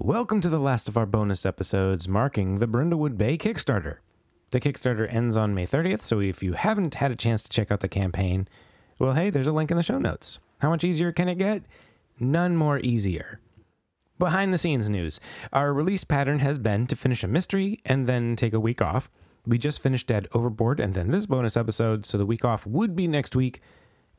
Welcome to the last of our bonus episodes marking the Brindlewood Bay Kickstarter. The Kickstarter ends on May 30th, so if you haven't had a chance to check out the campaign, well, hey, there's a link in the show notes. How much easier can it get? None more easier. Behind the scenes news our release pattern has been to finish a mystery and then take a week off. We just finished Dead Overboard and then this bonus episode, so the week off would be next week.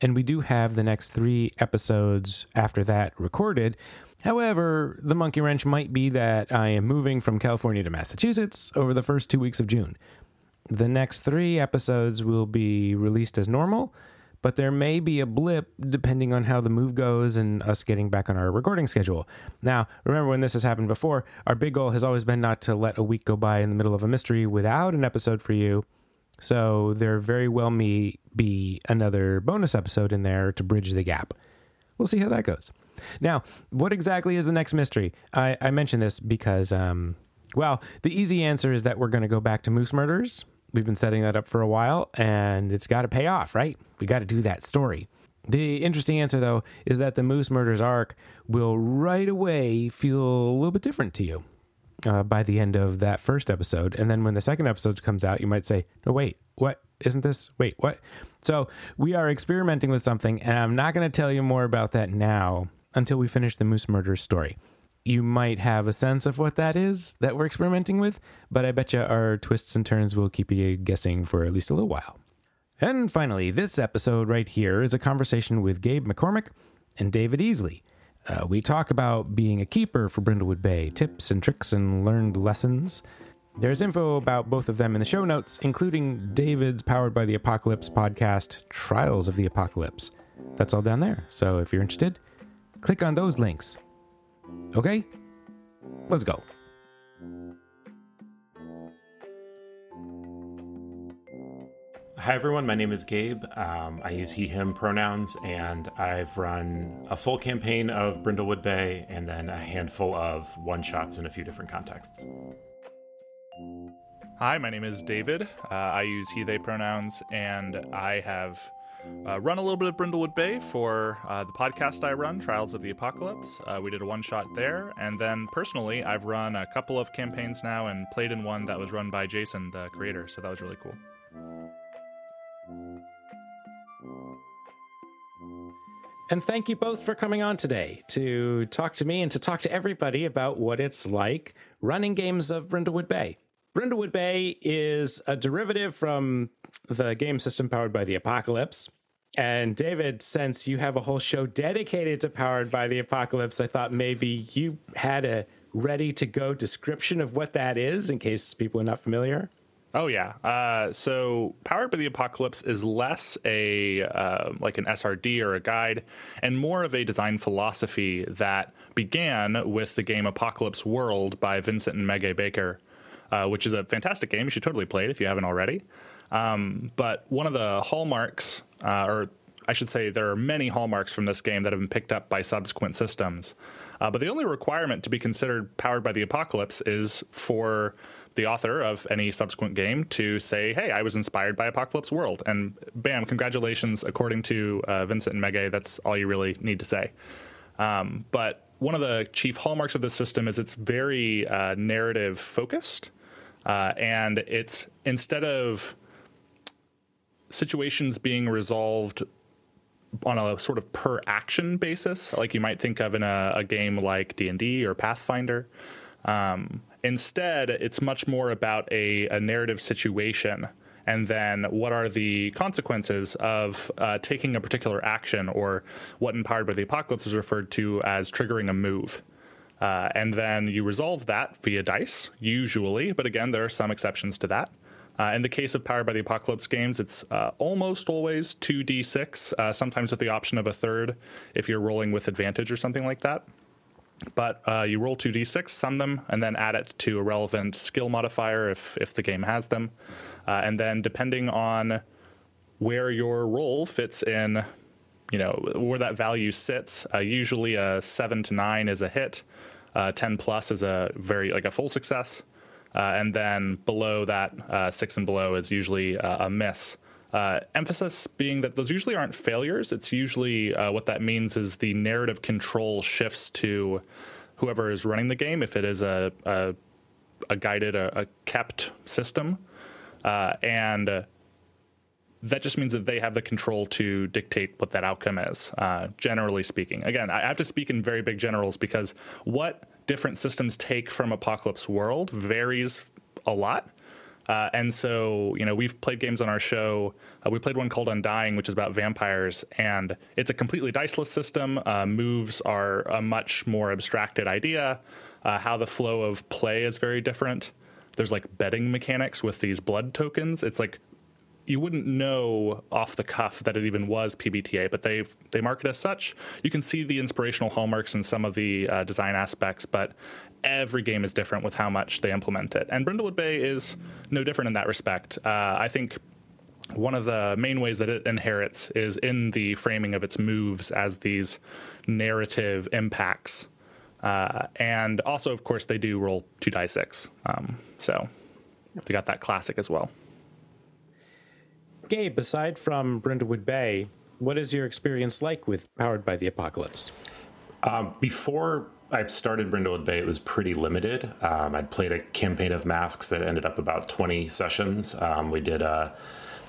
And we do have the next three episodes after that recorded. However, the monkey wrench might be that I am moving from California to Massachusetts over the first two weeks of June. The next three episodes will be released as normal, but there may be a blip depending on how the move goes and us getting back on our recording schedule. Now, remember when this has happened before, our big goal has always been not to let a week go by in the middle of a mystery without an episode for you. So there very well may be another bonus episode in there to bridge the gap. We'll see how that goes. Now, what exactly is the next mystery? I, I mention this because, um, well, the easy answer is that we're going to go back to Moose Murders. We've been setting that up for a while, and it's got to pay off, right? We got to do that story. The interesting answer, though, is that the Moose Murders arc will right away feel a little bit different to you uh, by the end of that first episode. And then when the second episode comes out, you might say, no, wait, what? Isn't this? Wait, what? So we are experimenting with something, and I'm not going to tell you more about that now until we finish the Moose Murders story. You might have a sense of what that is that we're experimenting with, but I bet you our twists and turns will keep you guessing for at least a little while. And finally, this episode right here is a conversation with Gabe McCormick and David Easley. Uh, we talk about being a keeper for Brindlewood Bay, tips and tricks and learned lessons. There's info about both of them in the show notes, including David's Powered by the Apocalypse podcast, Trials of the Apocalypse. That's all down there. So if you're interested, click on those links. Okay? Let's go. Hi, everyone. My name is Gabe. Um, I use he, him pronouns, and I've run a full campaign of Brindlewood Bay and then a handful of one shots in a few different contexts. Hi, my name is David. Uh, I use he, they pronouns, and I have uh, run a little bit of Brindlewood Bay for uh, the podcast I run, Trials of the Apocalypse. Uh, we did a one shot there. And then personally, I've run a couple of campaigns now and played in one that was run by Jason, the creator. So that was really cool. And thank you both for coming on today to talk to me and to talk to everybody about what it's like running games of Brindlewood Bay. Brindlewood Bay is a derivative from the game system powered by the Apocalypse. And David, since you have a whole show dedicated to Powered by the Apocalypse, I thought maybe you had a ready to go description of what that is in case people are not familiar. Oh yeah. Uh, so Powered by the Apocalypse is less a uh, like an SRD or a guide, and more of a design philosophy that began with the game Apocalypse World by Vincent and Megan Baker, uh, which is a fantastic game. You should totally play it if you haven't already. Um, but one of the hallmarks, uh, or I should say, there are many hallmarks from this game that have been picked up by subsequent systems. Uh, but the only requirement to be considered powered by the apocalypse is for the author of any subsequent game to say, "Hey, I was inspired by Apocalypse World," and bam, congratulations! According to uh, Vincent and Megan, that's all you really need to say. Um, but one of the chief hallmarks of this system is it's very uh, narrative focused, uh, and it's instead of situations being resolved on a sort of per action basis, like you might think of in a, a game like D and D or Pathfinder. Um, instead, it's much more about a, a, narrative situation, and then what are the consequences of uh, taking a particular action, or what in Powered by the Apocalypse is referred to as triggering a move. Uh, and then you resolve that via dice, usually, but again, there are some exceptions to that. Uh, in the case of Powered by the Apocalypse games, it's uh, almost always 2d6, uh, sometimes with the option of a third if you're rolling with advantage or something like that. But uh, you roll 2d6, sum them, and then add it to a relevant skill modifier if, if the game has them. Uh, and then depending on where your roll fits in, you know, where that value sits, uh, usually a 7 to 9 is a hit, 10 plus is a very, like a full success. Uh, and then below that, uh, six and below is usually uh, a miss. Uh, emphasis being that those usually aren't failures. It's usually uh, what that means is the narrative control shifts to whoever is running the game if it is a a, a guided a, a, kept system, uh, and that just means that they have the control to dictate what that outcome is. Generally speaking, again, I have to speak in very big generals because what different systems take from Apocalypse World varies a lot. Uh, and so, you know, we've played games on our show. Uh, we played one called Undying, which is about vampires, and it's a completely diceless system. Uh, moves are a much more abstracted idea. Uh, how the flow of play is very different. There's like betting mechanics with these blood tokens. It's like you wouldn't know off the cuff that it even was PBTA, but they they mark it as such. You can see the inspirational hallmarks in some of the uh, design aspects, but every game is different with how much they implement it. And Brindlewood Bay is no different in that respect. Uh, I think one of the main ways that it inherits is in the framing of its moves as these narrative impacts. Uh, and also, of course, they do roll two die six. Um, so they got that classic as well. Gabe, aside from Brindlewood Bay, what is your experience like with Powered by the Apocalypse? Um, before I started Brindlewood Bay, it was pretty limited. Um, I'd played a campaign of masks that ended up about 20 sessions. Um, we did a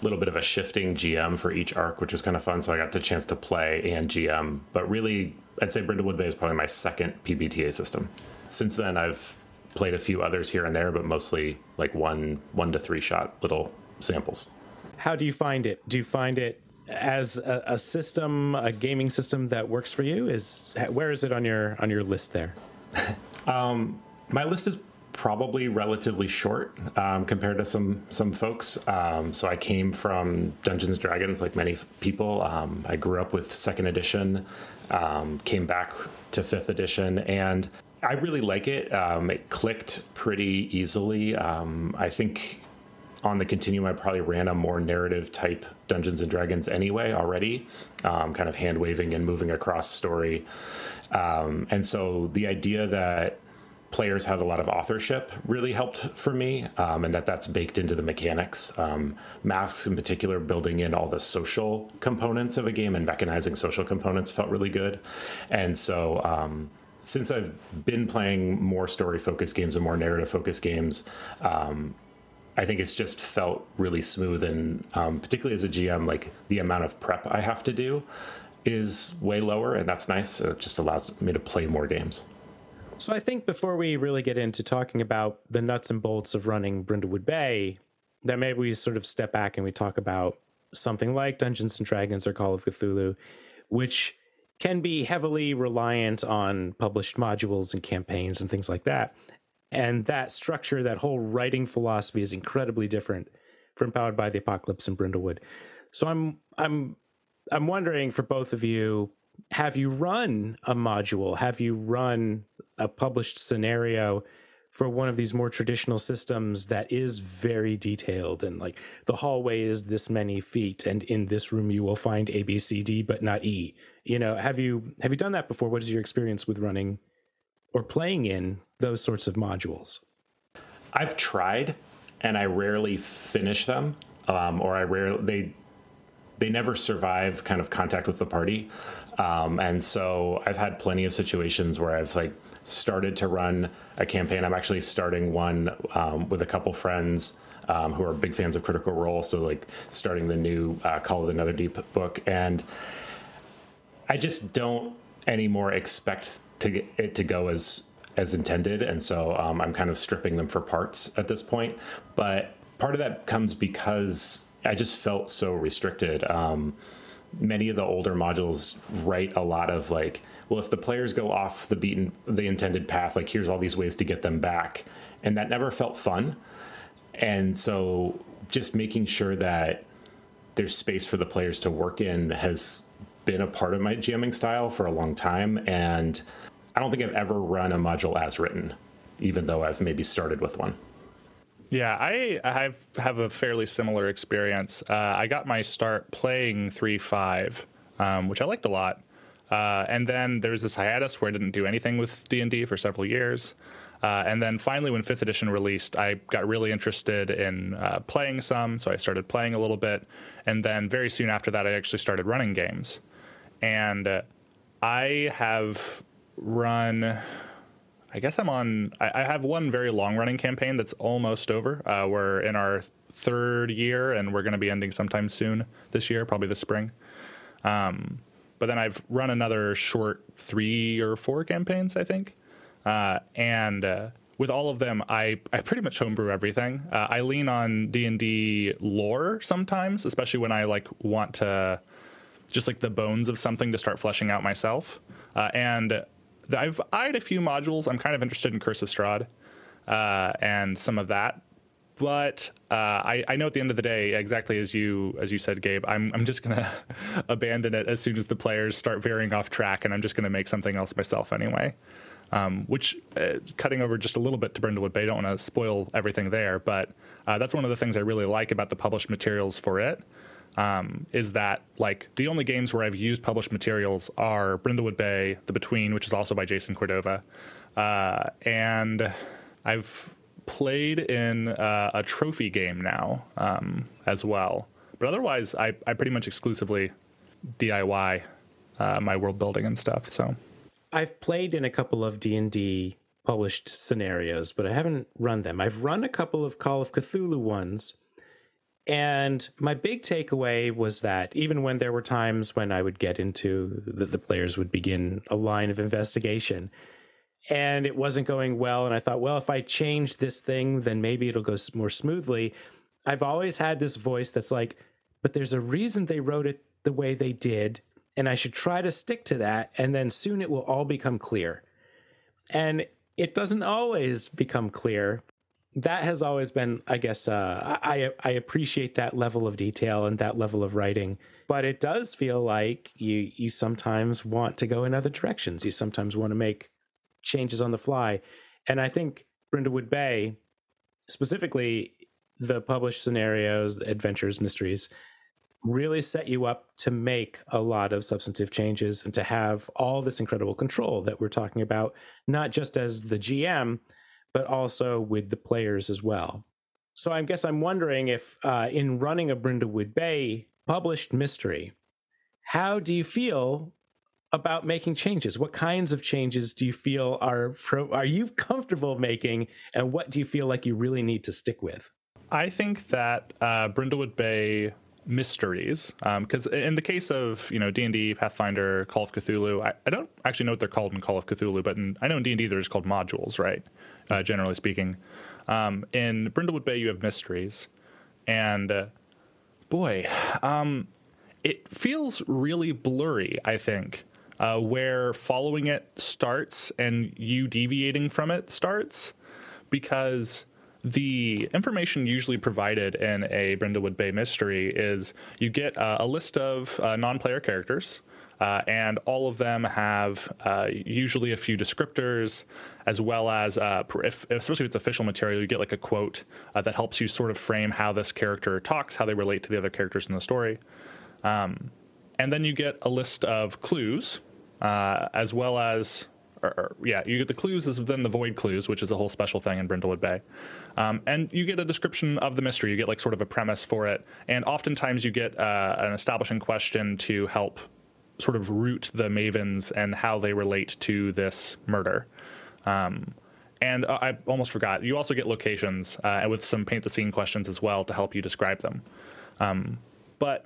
little bit of a shifting GM for each arc, which was kind of fun. So I got the chance to play and GM. But really, I'd say Brindlewood Bay is probably my second PBTA system. Since then, I've played a few others here and there, but mostly like one one to three shot little samples. How do you find it? Do you find it as a, a, system, a gaming system that works for you? Is where is it on your on your list there? um, my list is probably relatively short um, compared to some some folks. Um, so I came from Dungeons and Dragons, like many people. Um, I grew up with Second Edition, um, came back to Fifth Edition, and I really like it. Um, it clicked pretty easily. I think on the continuum, I probably ran a more narrative type Dungeons and Dragons anyway already, um, kind of hand waving and moving across story. Um, and so the idea that players have a lot of authorship really helped for me, um, and that that's baked into the mechanics. Um, masks, in particular, building in all the social components of a game and mechanizing social components felt really good. And so um, since I've been playing more story focused games and more narrative focused games, um, I think it's just felt really smooth, and um, particularly as a GM, like the amount of prep I have to do is way lower, and that's nice. It just allows me to play more games. So I think before we really get into talking about the nuts and bolts of running Brindlewood Bay, that maybe we sort of step back and we talk about something like Dungeons and Dragons or Call of Cthulhu, which can be heavily reliant on published modules and campaigns and things like that. And that structure, that whole writing philosophy is incredibly different from Powered by the Apocalypse and Brindlewood. So I'm I'm I'm wondering for both of you, have you run a module? Have you run a published scenario for one of these more traditional systems that is very detailed and like the hallway is this many feet and in this room you will find A B C D but not E. You know, have you have you done that before? What is your experience with running or playing in those sorts of modules? I've tried, and I rarely finish them, um, or I rarely they they never survive kind of contact with the party, um, and so I've had plenty of situations where I've like started to run a campaign. I'm actually starting one um, with a couple friends. Um, who are big fans of Critical Role, so like starting the new uh, Call of the Netherdeep book, and I just don't anymore expect to get it to go as as intended, and so um, I'm kind of stripping them for parts at this point. But part of that comes because I just felt so restricted. Um, many of the older modules write a lot of like, well, if the players go off the beaten, the intended path, like here's all these ways to get them back, and that never felt fun. And so, just making sure that there's space for the players to work in has been a part of my GMing style for a long time, and I don't think I've ever run a module as written, even though I've maybe started with one. Yeah, I have have a fairly similar experience. Uh, I got my start playing three five, um, which I liked a lot, uh, and then there was this hiatus where I didn't do anything with D and D for several years. Uh, and then finally, when fifth edition released, I got really interested in uh, playing some, so I started playing a little bit. And then very soon after that, I actually started running games. And uh, I have run I guess I'm on. I, I have one very long running campaign that's almost over. Uh, we're in our third year, and we're going to be ending sometime soon this year, probably this spring. Um, but then I've run another short three or four campaigns, I think, uh, and uh, with all of them, I, I pretty much homebrew everything. Uh, I lean on D and D lore sometimes, especially when I like want to just like the bones of something to start fleshing out myself. Uh, and I've eyed a few modules. I'm kind of interested in Curse of Strahd uh, and some of that. But uh, I, I, know at the end of the day, exactly as you as you said, Gabe, I'm I'm just gonna abandon it as soon as the players start veering off track, and I'm just gonna make something else myself anyway. Um, which, uh, cutting over just a little bit to Brindlewood Bay, I don't want to spoil everything there, but uh, that's one of the things I really like about the published materials for it. Um, is that like the only games where I've used published materials are Brindlewood Bay, The Between, which is also by Jason Cordova, uh, and I've played in uh, a trophy game now um, as well. But otherwise, I, I pretty much exclusively DIY uh, my world building and stuff. So I've played in a couple of D and D published scenarios, but I haven't run them. I've run a couple of Call of Cthulhu ones. And my big takeaway was that even when there were times when I would get into the, the players would begin a line of investigation, and it wasn't going well. And I thought, well, if I change this thing, then maybe it'll go more smoothly. I've always had this voice that's like, but there's a reason they wrote it the way they did. And I should try to stick to that. And then soon it will all become clear. And it doesn't always become clear. That has always been, I guess, uh, I, I appreciate that level of detail and that level of writing. But it does feel like you, you sometimes want to go in other directions. You sometimes want to make changes on the fly. And I think Brindlewood Bay, specifically the published scenarios, adventures, mysteries, really set you up to make a lot of substantive changes and to have all this incredible control that we're talking about, not just as the GM, but also with the players as well. So I guess I'm wondering if, uh, in running a Brindlewood Bay published mystery, how do you feel about making changes? What kinds of changes do you feel are pro- are you comfortable making, and what do you feel like you really need to stick with? I think that uh, Brindlewood Bay mysteries, because um, in the case of you know D and D, Pathfinder, Call of Cthulhu, I, I, don't actually know what they're called in Call of Cthulhu, but in, I know in D and D they're just called modules, right? Uh, generally speaking, um, in Brindlewood Bay you have mysteries, and uh, boy, um, it feels really blurry. I think uh, where following it starts and you deviating from it starts because the information usually provided in a Brindlewood Bay mystery is you get uh, a list of uh, non player characters. Uh, and all of them have uh, usually a few descriptors, as well as, uh, if, especially if it's official material, you get like a quote uh, that helps you sort of frame how this character talks, how they relate to the other characters in the story. Um, and then you get a list of clues uh, as well as or, or, yeah, you get the clues as then the void clues, which is a whole special thing in Brindlewood Bay. Um, and you get a description of the mystery. You get like sort of a premise for it, and oftentimes you get uh, an establishing question to help sort of root the mavens and how they relate to this murder. Um, and uh, I almost forgot. You also get locations uh, with some paint the scene questions as well to help you describe them. Um, but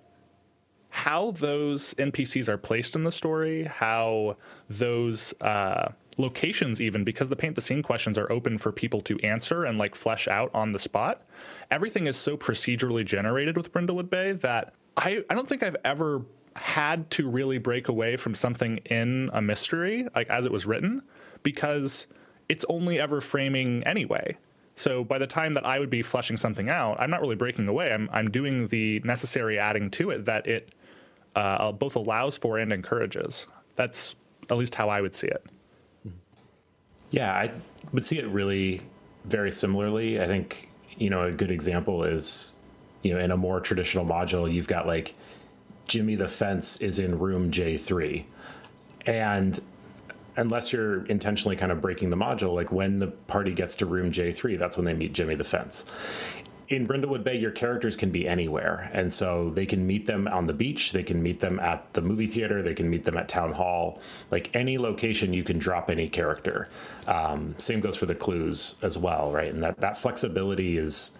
how those NPCs are placed in the story, how those uh, locations, even because the paint the scene questions are open for people to answer and like flesh out on the spot. Everything is so procedurally generated with Brindlewood Bay that I, I don't think I've ever had to really break away from something in a mystery, like as it was written, because it's only ever framing anyway. So by the time that I would be fleshing something out, I'm not really breaking away. I'm I'm doing the necessary adding to it that it uh, both allows for and encourages. That's at least how I would see it. Yeah, I would see it really very similarly. I think, you know, a good example is, you know, in a more traditional module, you've got like Jimmy the Fence is in room J3. And unless you're intentionally kind of breaking the module, like when the party gets to room J3, that's when they meet Jimmy the Fence. in Brindlewood Bay, your characters can be anywhere. And so they can meet them on the beach, they can meet them at the movie theater, they can meet them at town hall. Like any location, you can drop any character. Um, same goes for the clues as well, right? And that, that flexibility is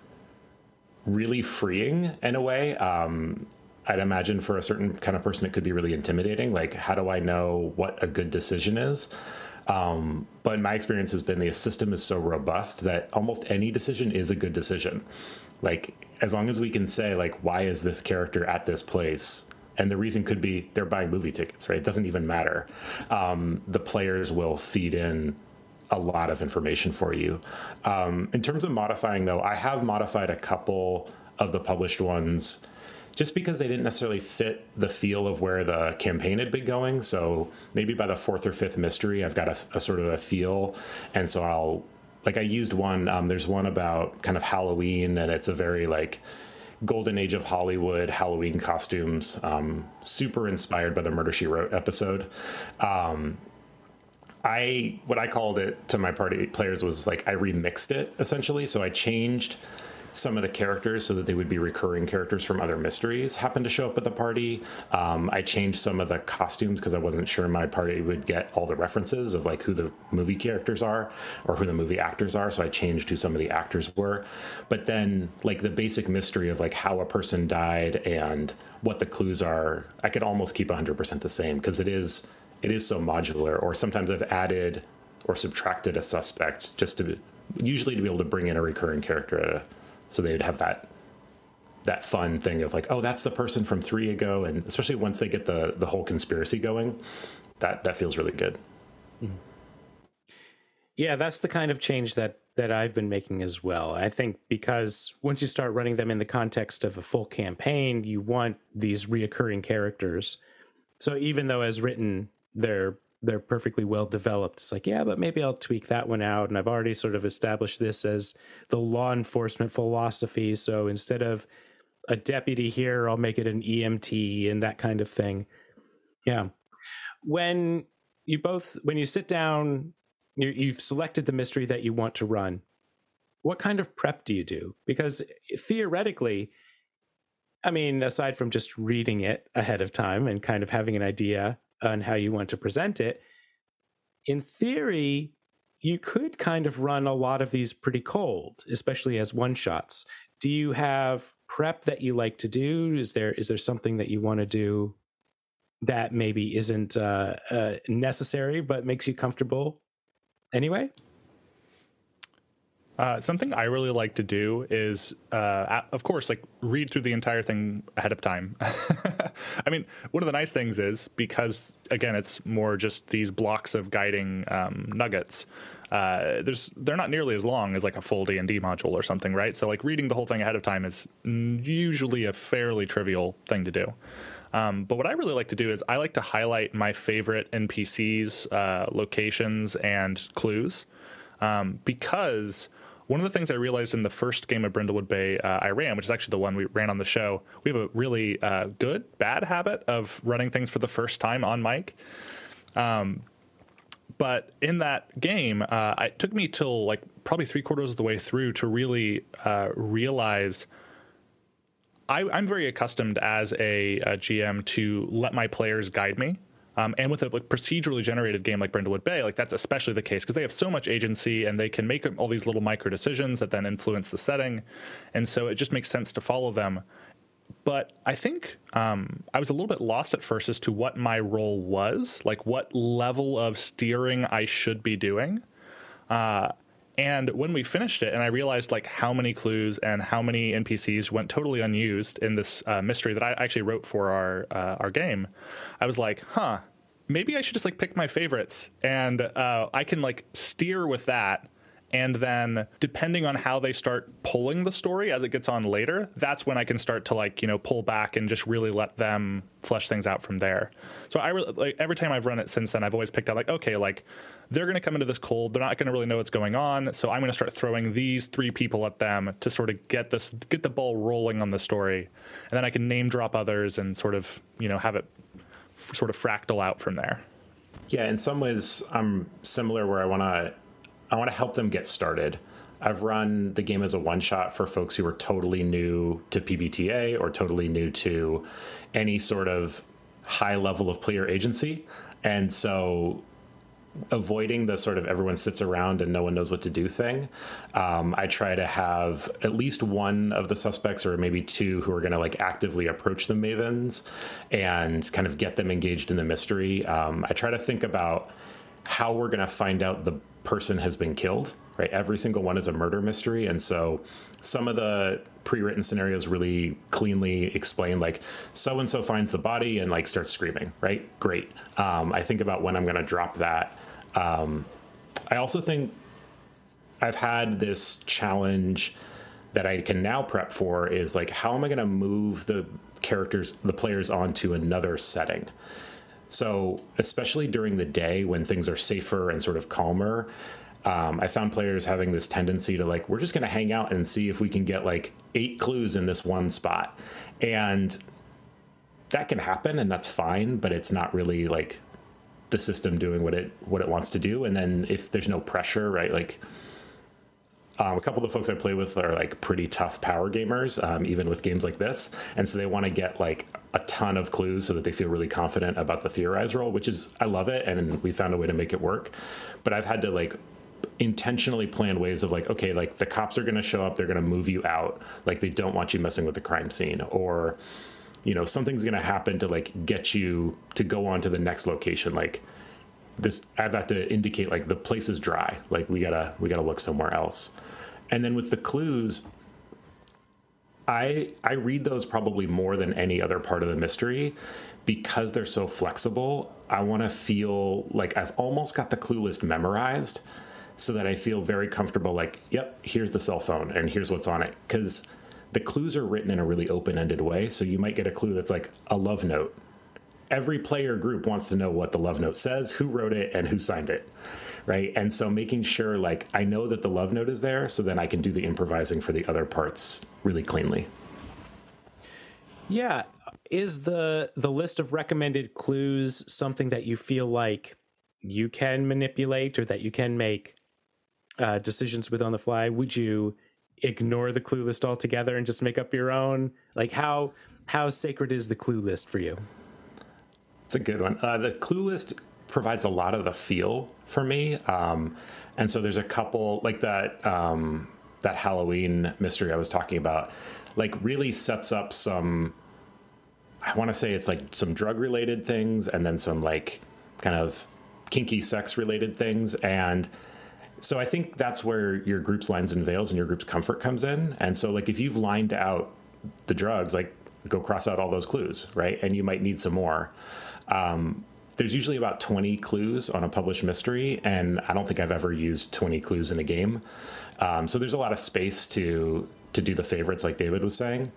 really freeing in a way. Um, I'd imagine for a certain kind of person, it could be really intimidating. Like, how do I know what a good decision is? Um, but my experience has been the system is so robust that almost any decision is a good decision. Like as long as we can say like why is this character at this place, and the reason could be they're buying movie tickets, right? It doesn't even matter. Um, the players will feed in a lot of information for you. Um, in terms of modifying, though, I have modified a couple of the published ones just because they didn't necessarily fit the feel of where the campaign had been going. So maybe by the fourth or fifth mystery, I've got a, a sort of a feel, and so I'll like I used one. Um, there's one about kind of Halloween, and it's a very like golden age of Hollywood Halloween costumes, um, super inspired by the Murder She Wrote episode. Um, I what I called it to my party players was like I remixed it essentially. So I changed some of the characters so that they would be recurring characters from other mysteries happen to show up at the party. Um, I changed some of the costumes because I wasn't sure my party would get all the references of like who the movie characters are or who the movie actors are. So I changed who some of the actors were. But then like the basic mystery of like how a person died and what the clues are, I could almost keep 100% the same because it is it is so modular. Or sometimes I've added or subtracted a suspect just to usually to be able to bring in a recurring character so they'd have that that fun thing of like, oh, that's the person from three ago, and especially once they get the the whole conspiracy going, that that feels really good. Mm-hmm. Yeah, that's the kind of change that that I've been making as well. I think because once you start running them in the context of a full campaign, you want these reoccurring characters. So even though as written, they're they're perfectly well developed. It's like, yeah, but maybe I'll tweak that one out. And I've already sort of established this as the law enforcement philosophy. So instead of a deputy here, I'll make it an EMT and that kind of thing. Yeah. When you both, when you sit down, you've selected the mystery that you want to run. What kind of prep do you do? Because theoretically, I mean, aside from just reading it ahead of time and kind of having an idea on how you want to present it, in theory, you could kind of run a lot of these pretty cold, especially as one shots. Do you have prep that you like to do? Is there is there something that you want to do that maybe isn't uh, uh, necessary but makes you comfortable anyway? Uh, something I really like to do is, uh, of course, like read through the entire thing ahead of time. I mean, one of the nice things is because again, it's more just these blocks of guiding um, nuggets. Uh, there's they're not nearly as long as like a full D and D module or something, right? So like reading the whole thing ahead of time is usually a fairly trivial thing to do. Um, but what I really like to do is I like to highlight my favorite NPCs, uh, locations, and clues um, because one of the things I realized in the first game of Brindlewood Bay uh, I ran, which is actually the one we ran on the show, we have a really uh, good, bad habit of running things for the first time on mic. Um, but in that game, uh, it took me till like probably three quarters of the way through to really uh, realize. I, am very accustomed as a, a, GM to let my players guide me. Um, and with a like, procedurally generated game like Brindlewood Bay, like that's especially the case because they have so much agency and they can make all these little micro decisions that then influence the setting, and so it just makes sense to follow them. But I think um, I was a little bit lost at first as to what my role was, like what level of steering I should be doing. Uh, and when we finished it, and I realized like how many clues and how many NPCs went totally unused in this uh, mystery that I actually wrote for our uh, our game, I was like, huh, maybe I should just like pick my favorites, and uh, I can like steer with that. And then, depending on how they start pulling the story as it gets on later, that's when I can start to like you know pull back and just really let them flesh things out from there. So I re- like every time I've run it since then, I've always picked out like okay, like they're going to come into this cold. They're not going to really know what's going on. So I'm going to start throwing these three people at them to sort of get this, get the ball rolling on the story, and then I can name drop others and sort of, you know, have it f- sort of fractal out from there. Yeah, in some ways, I'm similar where I want to, I want to help them get started. I've run the game as a one shot for folks who are totally new to PBTA or totally new to any sort of high level of player agency. And so avoiding the sort of everyone sits around and no one knows what to do thing. Um, I try to have at least one of the suspects, or maybe two, who are going to like actively approach the mavens and kind of get them engaged in the mystery. Um, I try to think about how we're going to find out the person has been killed. Right, every single one is a murder mystery, and so some of the pre-written scenarios really cleanly explain like so and so finds the body and like starts screaming right great um, i think about when i'm going to drop that um, I also think I've had this challenge that I can now prep for is like, how am I going to move the characters, the players onto another setting? So, especially during the day when things are safer and sort of calmer, um, I found players having this tendency to like, we're just going to hang out and see if we can get like eight clues in this one spot. And that can happen and that's fine, but it's not really like the system doing what it what it wants to do. And then if there's no pressure right like um, a couple of the folks I play with are like pretty tough power gamers, um, even with games like this, and so they want to get like a ton of clues so that they feel really confident about the theorize roll, which is I love it, and we found a way to make it work. But I've had to like intentionally plan ways of like okay like the cops are going to show up they're going to move you out like they don't want you messing with the crime scene. Or you know something's going to happen to like get you to go on to the next location. Like this i've to indicate like the place is dry. Like we gotta we gotta look somewhere else. And then with the clues i i read those probably more than any other part of the mystery. Because they're so flexible i want to feel like i've almost got the clue list memorized so that i feel very comfortable like yep here's the cell phone and here's what's on it. Because the clues are written in a really open-ended way so you might get a clue that's like a love note. Every player group wants to know what the love note says who wrote it and who signed it right? And so making sure like i know that the love note is there so then i can do the improvising for the other parts really cleanly. Yeah. Is the the list of recommended clues something that you feel like you can manipulate or that you can make uh, decisions with on the fly? Would you ignore the clue list altogether and just make up your own? Like how how sacred is the clue list for you? It's a good one. Uh, the clue list provides a lot of the feel for me, um, and so there's a couple like that um, that Halloween mystery I was talking about. Like really sets up some. I want to say it's like some drug related things, and then some like kind of kinky sex related things, and so I think that's where your group's lines and veils and your group's comfort comes in. And so like if you've lined out the drugs, like go cross out all those clues, right? And you might need some more. Um, there's usually about 20 clues on a published mystery, and I don't think I've ever used 20 clues in a game. Um, so there's a lot of space to to do the favorites, like David was saying.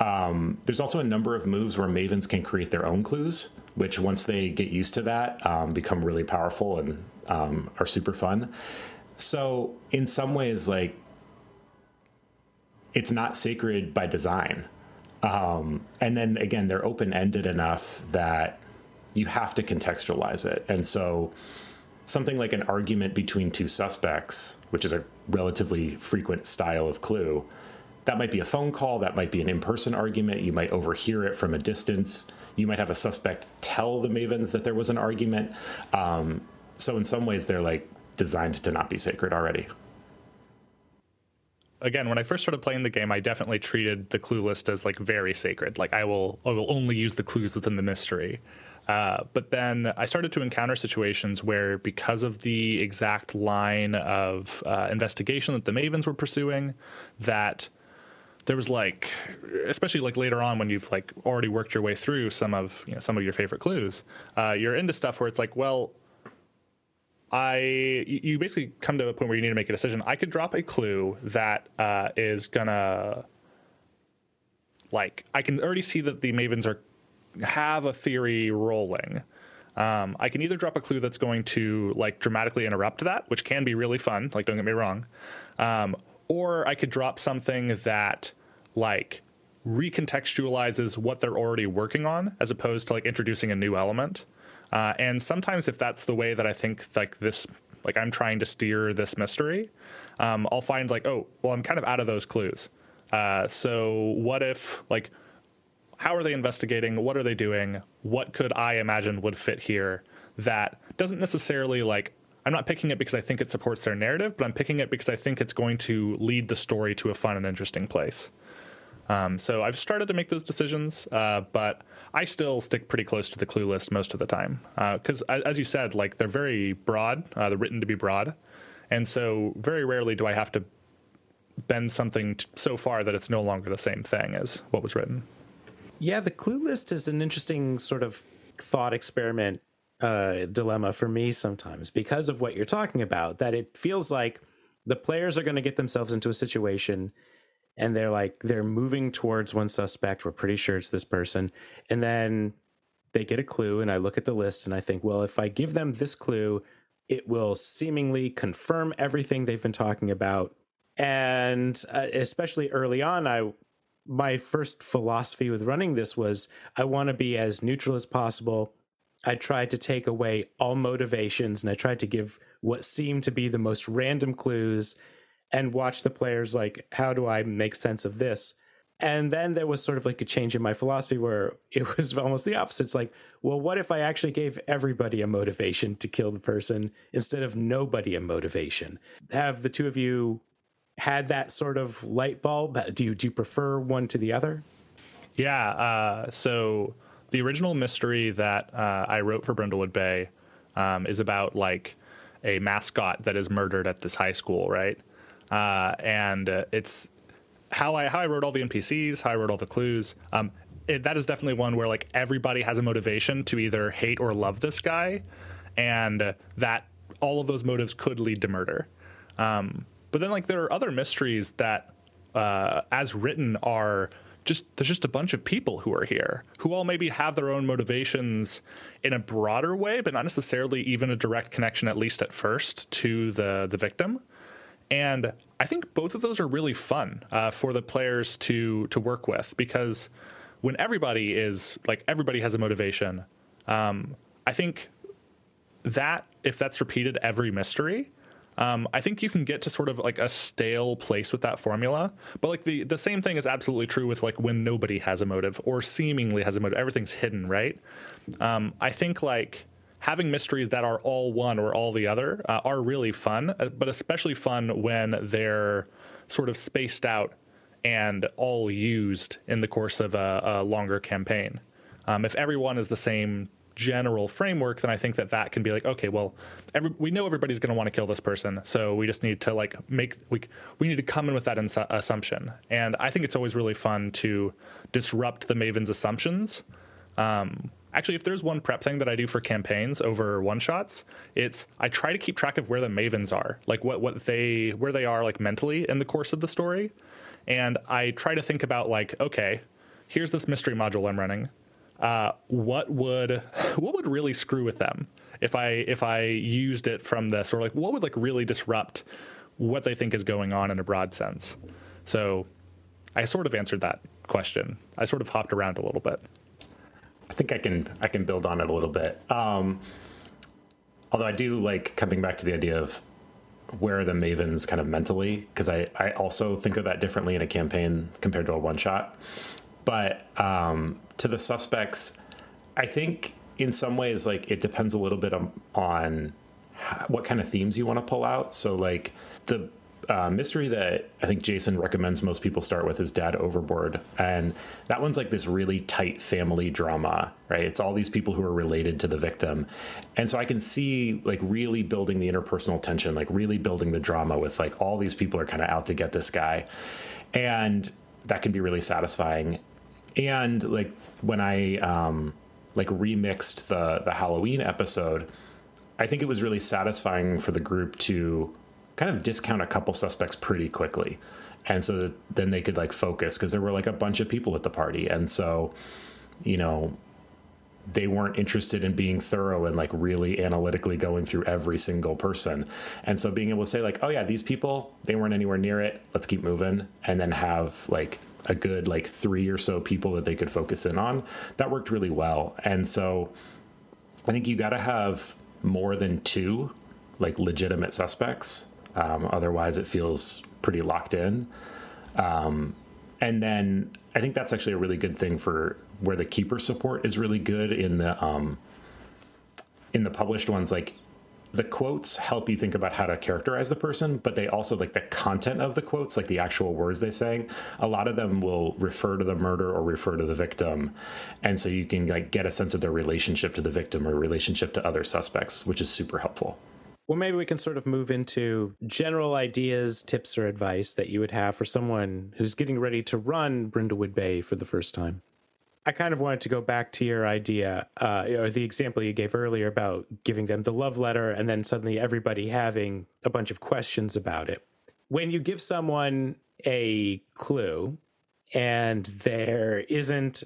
Um, there's also a number of moves where mavens can create their own clues, which once they get used to that, um, become really powerful and um, are super fun. So in some ways, like it's not sacred by design. Um, and then again, they're open ended enough that you have to contextualize it. And so something like an argument between two suspects, which is a relatively frequent style of clue, that might be a phone call, that might be an in person argument. You might overhear it from a distance. You might have a suspect tell the Mavens that there was an argument. Um, so in some ways, they're like designed to not be sacred already. Again, when I first started playing the game, I definitely treated the clue list as like very sacred. Like I will, I will only use the clues within the mystery. Uh, but then I started to encounter situations where, because of the exact line of uh, investigation that the Mavens were pursuing, that there was like, especially like later on when you've like already worked your way through some of you know some of your favorite clues, uh, you're into stuff where it's like, well, I you basically come to a point where you need to make a decision. I could drop a clue that uh, is gonna like I can already see that the Mavens are have a theory rolling. Um, I can either drop a clue that's going to like dramatically interrupt that, which can be really fun. Like don't get me wrong, um, or I could drop something that like recontextualizes what they're already working on, as opposed to like introducing a new element. Uh, and sometimes, if that's the way that I think like this like I'm trying to steer this mystery, um, I'll find like, oh, well, I'm kind of out of those clues. Uh, so what if like, how are they investigating? What are they doing? What could I imagine would fit here that doesn't necessarily like I'm not picking it because I think it supports their narrative, but I'm picking it because I think it's going to lead the story to a fun and interesting place. Um, so I've started to make those decisions, uh, but I still stick pretty close to the clue list most of the time because, uh, as you said, like they're very broad. Uh, they're written to be broad, and so very rarely do I have to bend something t- so far that it's no longer the same thing as what was written. Yeah, the clue list is an interesting sort of thought experiment uh, dilemma for me sometimes because of what you're talking about. That it feels like the players are going to get themselves into a situation and they're like they're moving towards one suspect. We're pretty sure it's this person. And then they get a clue and i look at the list and i think well if i give them this clue it will seemingly confirm everything they've been talking about. And uh, especially early on i my first philosophy with running this was i want to be as neutral as possible. I tried to take away all motivations and i tried to give what seemed to be the most random clues and watch the players like how do i make sense of this? And then there was sort of like a change in my philosophy where it was almost the opposite. It's like well what if i actually gave everybody a motivation to kill the person instead of nobody a motivation? Have the two of you had that sort of light bulb? Do you do you prefer one to the other? Yeah uh, so the original mystery that uh, i wrote for brindlewood bay um, is about like a mascot that is murdered at this high school right uh, and uh, it's how I how I wrote all the NPCs, how I wrote all the clues. Um, it, that is definitely one where like everybody has a motivation to either hate or love this guy, and that all of those motives could lead to murder. Um, but then like there are other mysteries that, uh, as written, are just there's just a bunch of people who are here who all maybe have their own motivations in a broader way, but not necessarily even a direct connection, at least at first, to the the victim and I think both of those are really fun uh, for the players to to work with because when everybody is like everybody has a motivation, um, I think that if that's repeated every mystery, um, I think you can get to sort of like a stale place with that formula. But like the the same thing is absolutely true with like when nobody has a motive or seemingly has a motive, everything's hidden, right? Um, I think like having mysteries that are all one or all the other uh, are really fun, uh, but especially fun when they're sort of spaced out and all used in the course of a, a longer campaign. Um, if everyone is the same general framework, then I think that that can be like, okay, well, every, we know everybody's going to want to kill this person, so we just need to like make we we need to come in with that assumption. And I think it's always really fun to disrupt the Maven's assumptions. Um, actually if there's one prep thing that i do for campaigns over one shots it's i try to keep track of where the mavens are like what what they where they are like mentally in the course of the story. And i try to think about like okay here's this mystery module i'm running. Uh, what would what would really screw with them if i if i used it from this or like what would like really disrupt what they think is going on in a broad sense? So i sort of answered that question. I sort of hopped around a little bit I think I can I can build on it a little bit. Um, although I do like coming back to the idea of where are the mavens kind of mentally because I, I also think of that differently in a campaign compared to a one shot but um, to the suspects i think in some ways like it depends a little bit on, on what kind of themes you want to pull out so like the uh, mystery that I think Jason recommends most people start with is Dead Overboard. And that one's like this really tight family drama, right? It's all these people who are related to the victim. And so I can see like really building the interpersonal tension, like really building the drama with like all these people are kind of out to get this guy. And that can be really satisfying. And like when I um, like remixed the the Halloween episode, I think it was really satisfying for the group to kind of discount a couple suspects pretty quickly. And so then they could like focus because there were like a bunch of people at the party. And so you know they weren't interested in being thorough and like really analytically going through every single person. And so being able to say like oh yeah these people they weren't anywhere near it. Let's keep moving. And then have like a good like three or so people that they could focus in on that worked really well. And so i think you got to have more than two like legitimate suspects. Um, otherwise, it feels pretty locked in. Um, and then I think that's actually a really good thing for where the keeper support is really good in the um, in the published ones. Like the quotes help you think about how to characterize the person, but they also like the content of the quotes, like the actual words they say. A lot of them will refer to the murder or refer to the victim, and so you can like get a sense of their relationship to the victim or relationship to other suspects, which is super helpful. Well, maybe we can sort of move into general ideas, tips, or advice that you would have for someone who's getting ready to run Brindlewood Bay for the first time. I kind of wanted to go back to your idea, uh, or the example you gave earlier about giving them the love letter and then suddenly everybody having a bunch of questions about it. When you give someone a clue and there isn't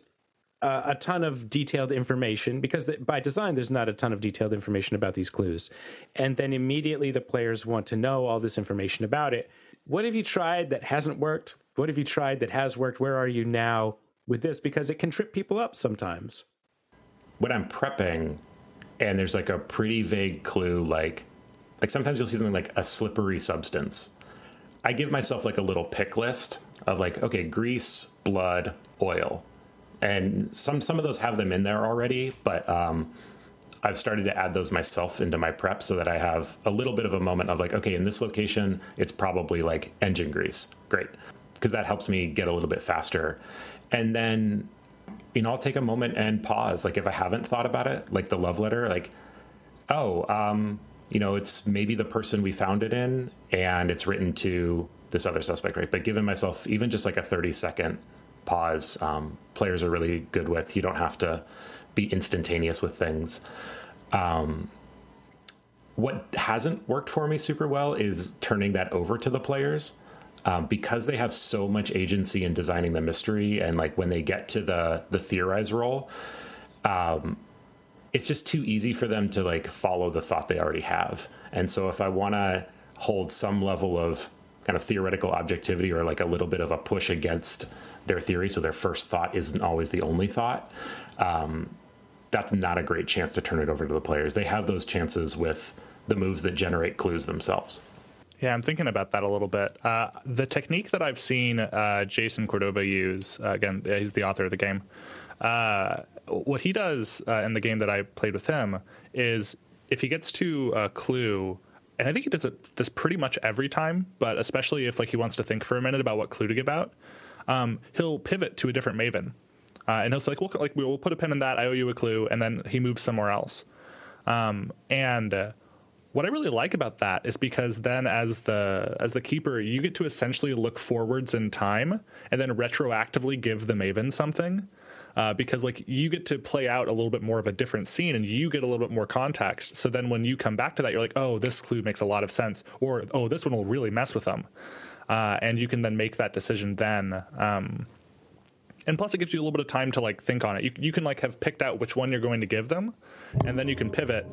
a, a ton of detailed information, because by design, there's not a ton of detailed information about these clues, and then immediately the players want to know all this information about it. What have you tried that hasn't worked? What have you tried that has worked? Where are you now? with this because it can trip people up sometimes. When I'm prepping and there's like a pretty vague clue, like like sometimes you'll see something like a slippery substance. I give myself like a little pick list of like, okay, grease, blood, oil. And some some of those have them in there already, but um, I've started to add those myself into my prep so that I have a little bit of a moment of like, okay, in this location, it's probably like engine grease. Great. Because that helps me get a little bit faster and then you know i'll take a moment and pause like if i haven't thought about it like the love letter like oh um you know it's maybe the person we found it in and it's written to this other suspect right but giving myself even just like a 30 second pause. Um, players are really good with you don't have to be instantaneous with things. Um, what hasn't worked for me super well is turning that over to the players. Um, because they have so much agency in designing the mystery and like when they get to the the theorize roll um, it's just too easy for them to like follow the thought they already have. And so if i want to hold some level of kind of theoretical objectivity or like a little bit of a push against their theory so their first thought isn't always the only thought um, that's not a great chance to turn it over to the players they have those chances with the moves that generate clues themselves yeah, I'm thinking about that a little bit. Uh, the technique that I've seen uh, Jason Cordova use, uh, again, he's the author of the game. Uh, what he does uh, in the game that I played with him is if he gets to a clue, and I think he does it this pretty much every time, but especially if like he wants to think for a minute about what clue to give out, um, he'll pivot to a different Maven, uh, and he'll say like, "We'll like we'll put a pin in that. I owe you a clue," and then he moves somewhere else. Um, and what I really like about that is because then as the as the keeper, you get to essentially look forwards in time and then retroactively give the Maven something. Uh, because like you get to play out a little bit more of a different scene and you get a little bit more context. So then when you come back to that, you're like, oh, this clue makes a lot of sense, or oh, this one will really mess with them, uh, and you can then make that decision then. Um, and plus, it gives you a little bit of time to like think on it. You you can like have picked out which one you're going to give them, and then you can pivot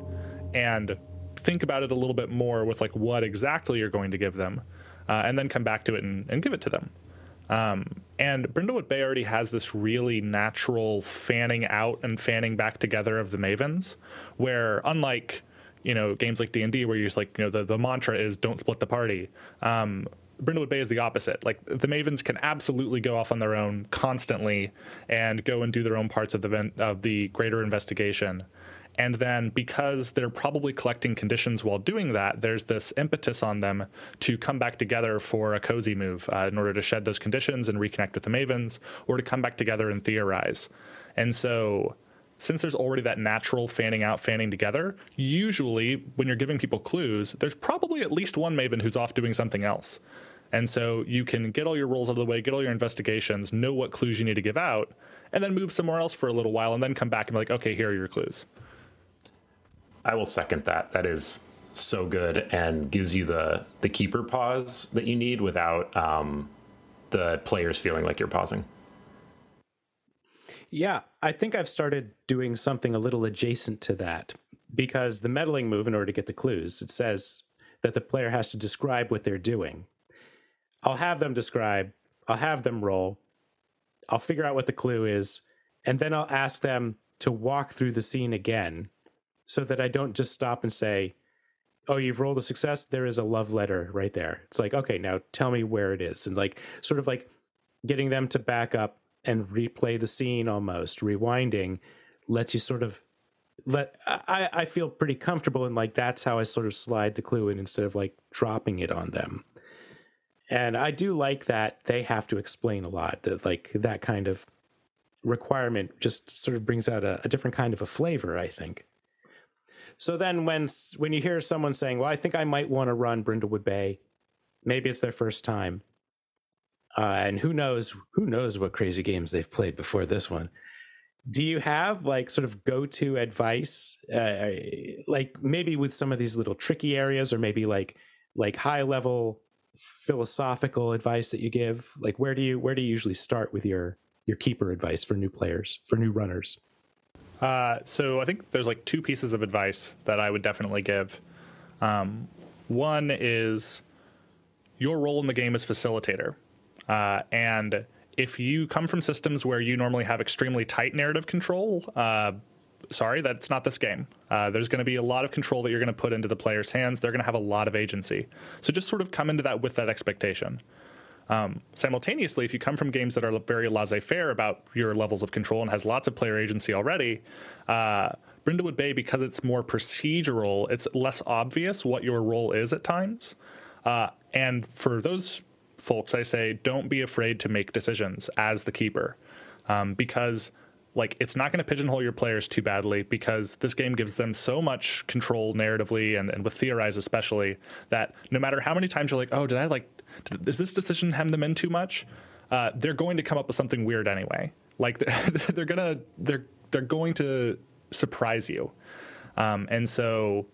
and think about it a little bit more with like what exactly you're going to give them, uh, and then come back to it and, and give it to them. Um, and Brindlewood Bay already has this really natural fanning out and fanning back together of the Mavens, where unlike you know games like D and D where you're just like you know the, the mantra is don't split the party. Um, Brindlewood Bay is the opposite. Like the Mavens can absolutely go off on their own constantly and go and do their own parts of the of the greater investigation. And then because they're probably collecting conditions while doing that, there's this impetus on them to come back together for a cozy move uh, in order to shed those conditions and reconnect with the Mavens, or to come back together and theorize. And so since there's already that natural fanning out, fanning together, usually when you're giving people clues, there's probably at least one Maven who's off doing something else. And so you can get all your rolls out of the way, get all your investigations, know what clues you need to give out, and then move somewhere else for a little while and then come back and be like, okay, here are your clues. I will second that. That is so good and gives you the the keeper pause that you need without um, the players feeling like you're pausing. Yeah, I think I've started doing something a little adjacent to that because the meddling move, in order to get the clues, it says that the player has to describe what they're doing. I'll have them describe, I'll have them roll, I'll figure out what the clue is, and then I'll ask them to walk through the scene again so that I don't just stop and say, oh, you've rolled a success. There is a love letter right there. It's like, okay, now tell me where it is. And like, sort of like getting them to back up and replay the scene almost, rewinding lets you sort of let I, I feel pretty comfortable and like that's how I sort of slide the clue in instead of like dropping it on them. And I do like that they have to explain a lot. That like that kind of requirement just sort of brings out a, a different kind of a flavor, I think. So then when when you hear someone saying, "Well, I think I might want to run Brindlewood Bay," maybe it's their first time, uh, and who knows who knows what crazy games they've played before this one do you have like sort of go-to advice uh, like maybe with some of these little tricky areas or maybe like like high level philosophical advice that you give? Like where do you where do you usually start with your your keeper advice for new players for new runners? Uh, so i think there's like two pieces of advice that i would definitely give. Um, one is your role in the game is facilitator. Uh, and if you come from systems where you normally have extremely tight narrative control, uh, sorry, that's not this game. Uh, there's going to be a lot of control that you're going to put into the player's hands. They're going to have a lot of agency. So just sort of come into that with that expectation. Um, simultaneously, if you come from games that are very laissez faire about your levels of control and has lots of player agency already, uh, Brindlewood Bay, because it's more procedural, it's less obvious what your role is at times. Uh, and for those folks, I say don't be afraid to make decisions as the keeper, um, because like it's not going to pigeonhole your players too badly because this game gives them so much control narratively and, and with theorize especially that no matter how many times you're like oh did i like did, does this decision hem them in too much? Uh, they're going to come up with something weird anyway. Like they're gonna they're they're going to surprise you. Um, and so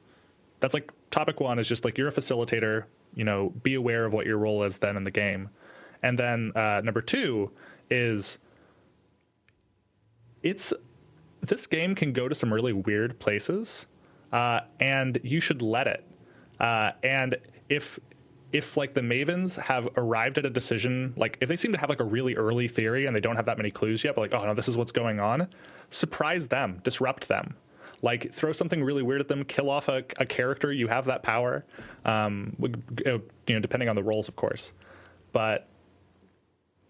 that's like topic one is just like you're a facilitator you know, be aware of what your role is then in the game. And then uh, number two is it's this game can go to some really weird places, uh, and you should let it. Uh, and if if like the mavens have arrived at a decision, like if they seem to have like a really early theory and they don't have that many clues yet, but like oh no, this is what's going on, surprise them, disrupt them like throw something really weird at them, kill off a, a character. You have that power, um, you know, depending on the rolls, of course. But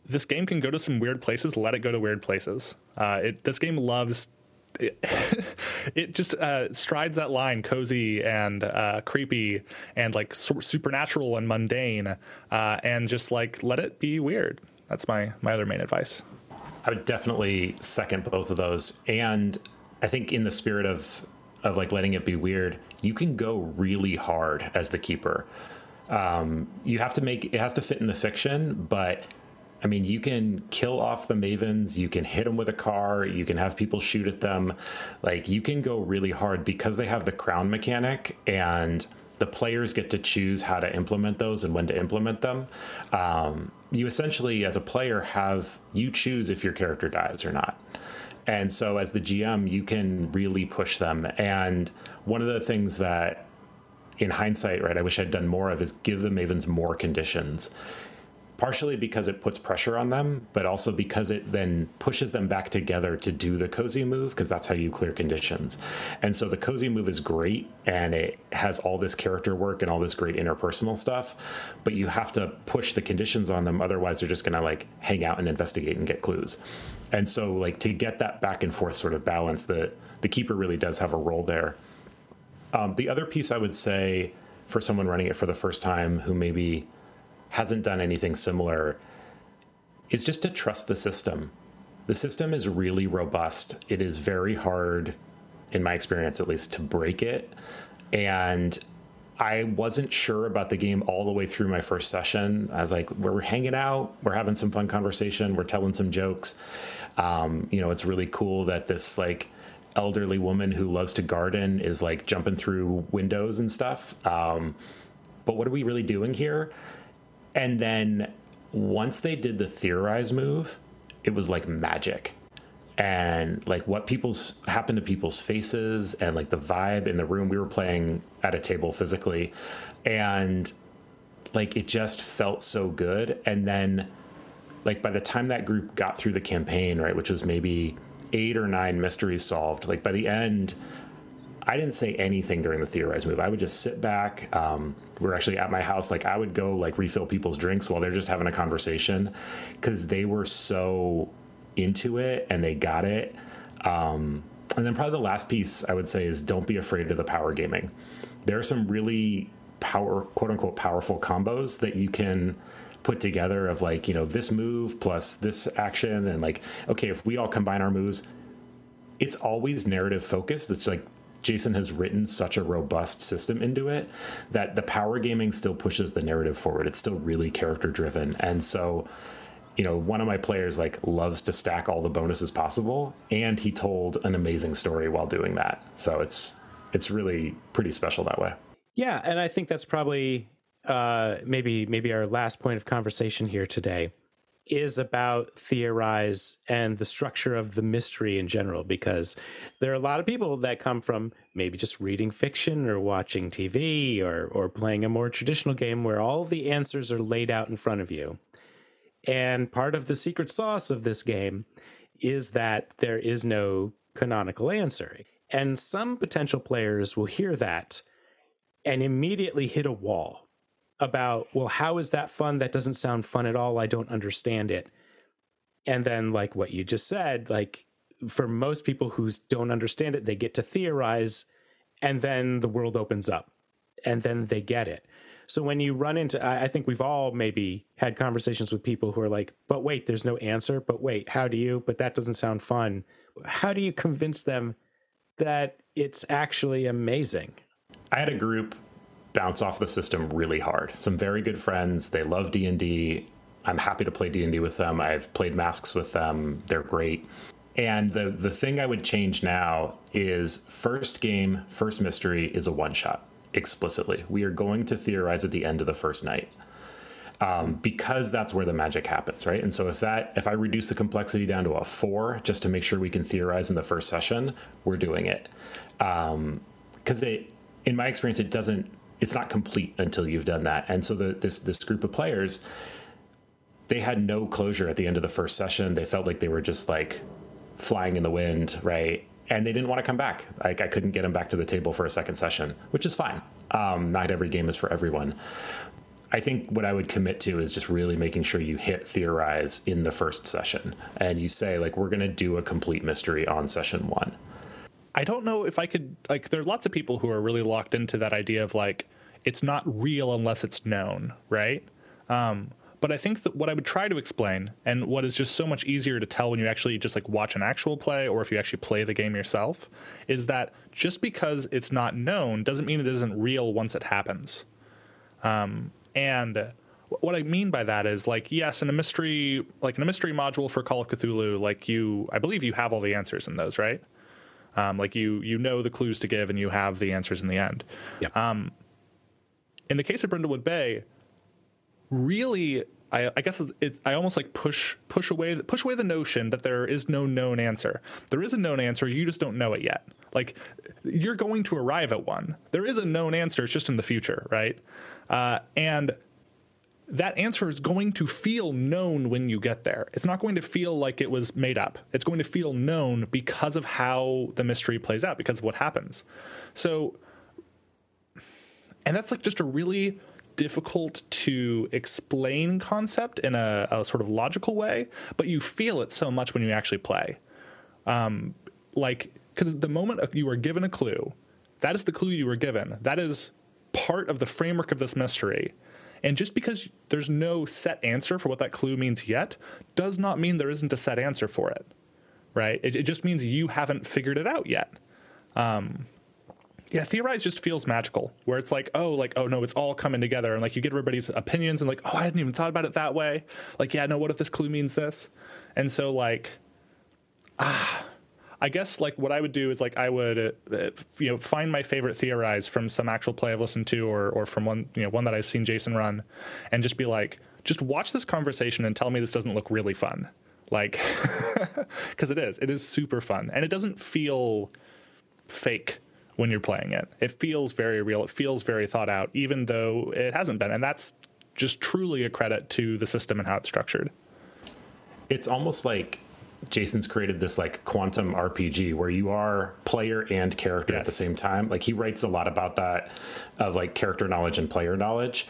this game can go to some weird places. Let it go to weird places. Uh, it, this game loves. It, it just uh, strides that line, cozy and uh, creepy, and like su- supernatural and mundane, uh, and just like let it be weird. That's my my other main advice. I would definitely second both of those, and I think in the spirit of of like letting it be weird, you can go really hard as the keeper. Um, you have to make it has to fit in the fiction, but I mean, you can kill off the mavens, you can hit them with a car, you can have people shoot at them. Like you can go really hard because they have the crown mechanic and the players get to choose how to implement those and when to implement them. Um, you essentially, as a player, have you choose if your character dies or not. And so, as the GM, you can really push them. And one of the things that, in hindsight, right, I wish I'd done more of is give the Mavens more conditions. Partially because it puts pressure on them, but also because it then pushes them back together to do the cozy move, because that's how you clear conditions. And so the cozy move is great and it has all this character work and all this great interpersonal stuff, but you have to push the conditions on them. Otherwise, they're just going to like hang out and investigate and get clues and so like to get that back and forth sort of balance the the keeper really does have a role there um, the other piece i would say for someone running it for the first time who maybe hasn't done anything similar is just to trust the system the system is really robust it is very hard in my experience at least to break it and I wasn't sure about the game all the way through my first session. I was like, we're hanging out, we're having some fun conversation, we're telling some jokes. Um, you know, it's really cool that this like elderly woman who loves to garden is like jumping through windows and stuff. Um, but what are we really doing here? And then once they did the theorize move, it was like magic. And like what people's happened to people's faces and like the vibe in the room. We were playing at a table physically, and like it just felt so good. And then like by the time that group got through the campaign, right, which was maybe eight or nine mysteries solved, like by the end, I didn't say anything during the theorize move. I would just sit back. Um, we're actually at my house. Like I would go like refill people's drinks while they're just having a conversation because they were so into it and they got it. Um, and then probably the last piece I would say is don't be afraid of the power gaming. There are some really power, quote unquote, powerful combos that you can put together of like, you know, this move plus this action. And like, okay, if we all combine our moves, it's always narrative focused. It's like Jason has written such a robust system into it that the power gaming still pushes the narrative forward. It's still really character driven. And so, you know, one of my players like loves to stack all the bonuses possible and he told an amazing story while doing that. So it's it's really pretty special that way. Yeah, and I think that's probably uh maybe maybe our last point of conversation here today is about theorize and the structure of the mystery in general because there are a lot of people that come from maybe just reading fiction or watching TV or or playing a more traditional game where all the answers are laid out in front of you. And part of the secret sauce of this game is that there is no canonical answer. And some potential players will hear that and immediately hit a wall about, well, how is that fun? That doesn't sound fun at all. I don't understand it. And then, like what you just said, like for most people who don't understand it, they get to theorize and then the world opens up and then they get it. So when you run into, I think we've all maybe had conversations with people who are like, but wait, there's no answer. But wait, how do you? But that doesn't sound fun. How do you convince them that it's actually amazing? I had a group bounce off the system really hard. Some very good friends. They love D and D. I'm happy to play D and D with them. I've played masks with them. They're great. And the the thing I would change now is first game, first mystery is a one shot explicitly. We are going to theorize at the end of the first night. Um, because that's where the magic happens, right? And so if that if I reduce the complexity down to a four just to make sure we can theorize in the first session, we're doing it. Because um, it, in my experience, it doesn't it's not complete until you've done that. And so the, this this group of players, they had no closure at the end of the first session. They felt like they were just like flying in the wind, right? And they didn't want to come back. Like I couldn't get them back to the table for a second session, which is fine. Um, not every game is for everyone. I think what I would commit to is just really making sure you hit theorize in the first session, and you say like we're going to do a complete mystery on session one I don't know if I could like there are lots of people who are really locked into that idea of like it's not real unless it's known, right? Um, but I think that what I would try to explain and what is just so much easier to tell when you actually just like watch an actual play or if you actually play the game yourself is that just because it's not known doesn't mean it isn't real once it happens. Um, and what I mean by that is like yes, in a mystery like in a mystery module for Call of Cthulhu, like you I believe you have all the answers in those, right? Um, like you you know the clues to give and you have the answers in the end. Yep. Um, in the case of Brindlewood Bay, really, I, I guess it, I almost like push push away push away the notion that there is no known answer. There is a known answer, you just don't know it yet. Like you're going to arrive at one. There is a known answer, it's just in the future, right? Uh, and that answer is going to feel known when you get there. It's not going to feel like it was made up. It's going to feel known because of how the mystery plays out, because of what happens. So, and that's like just a really difficult to explain concept in a, a sort of logical way, but you feel it so much when you actually play. Um, like, because the moment you are given a clue, that is the clue you were given. That is part of the framework of this mystery and just because there's no set answer for what that clue means yet, does not mean there isn't a set answer for it, right? It, it just means you haven't figured it out yet. Um, yeah, theorize just feels magical, where it's like, oh, like, oh no, it's all coming together, and like you get everybody's opinions, and like, oh, I hadn't even thought about it that way. Like, yeah, no, what if this clue means this? And so like, ah, I guess like what I would do is like I would uh, you know find my favorite theorize from some actual play I've listened to or or from one you know one that I've seen Jason run, and just be like, just watch this conversation and tell me this doesn't look really fun, like because it is it is super fun and it doesn't feel fake when you're playing it. It feels very real. It feels very thought out, even though it hasn't been, and that's just truly a credit to the system and how it's structured. It's almost like Jason's created this like quantum RPG where you are player and character yes. at the same time. Like he writes a lot about that of like character knowledge and player knowledge.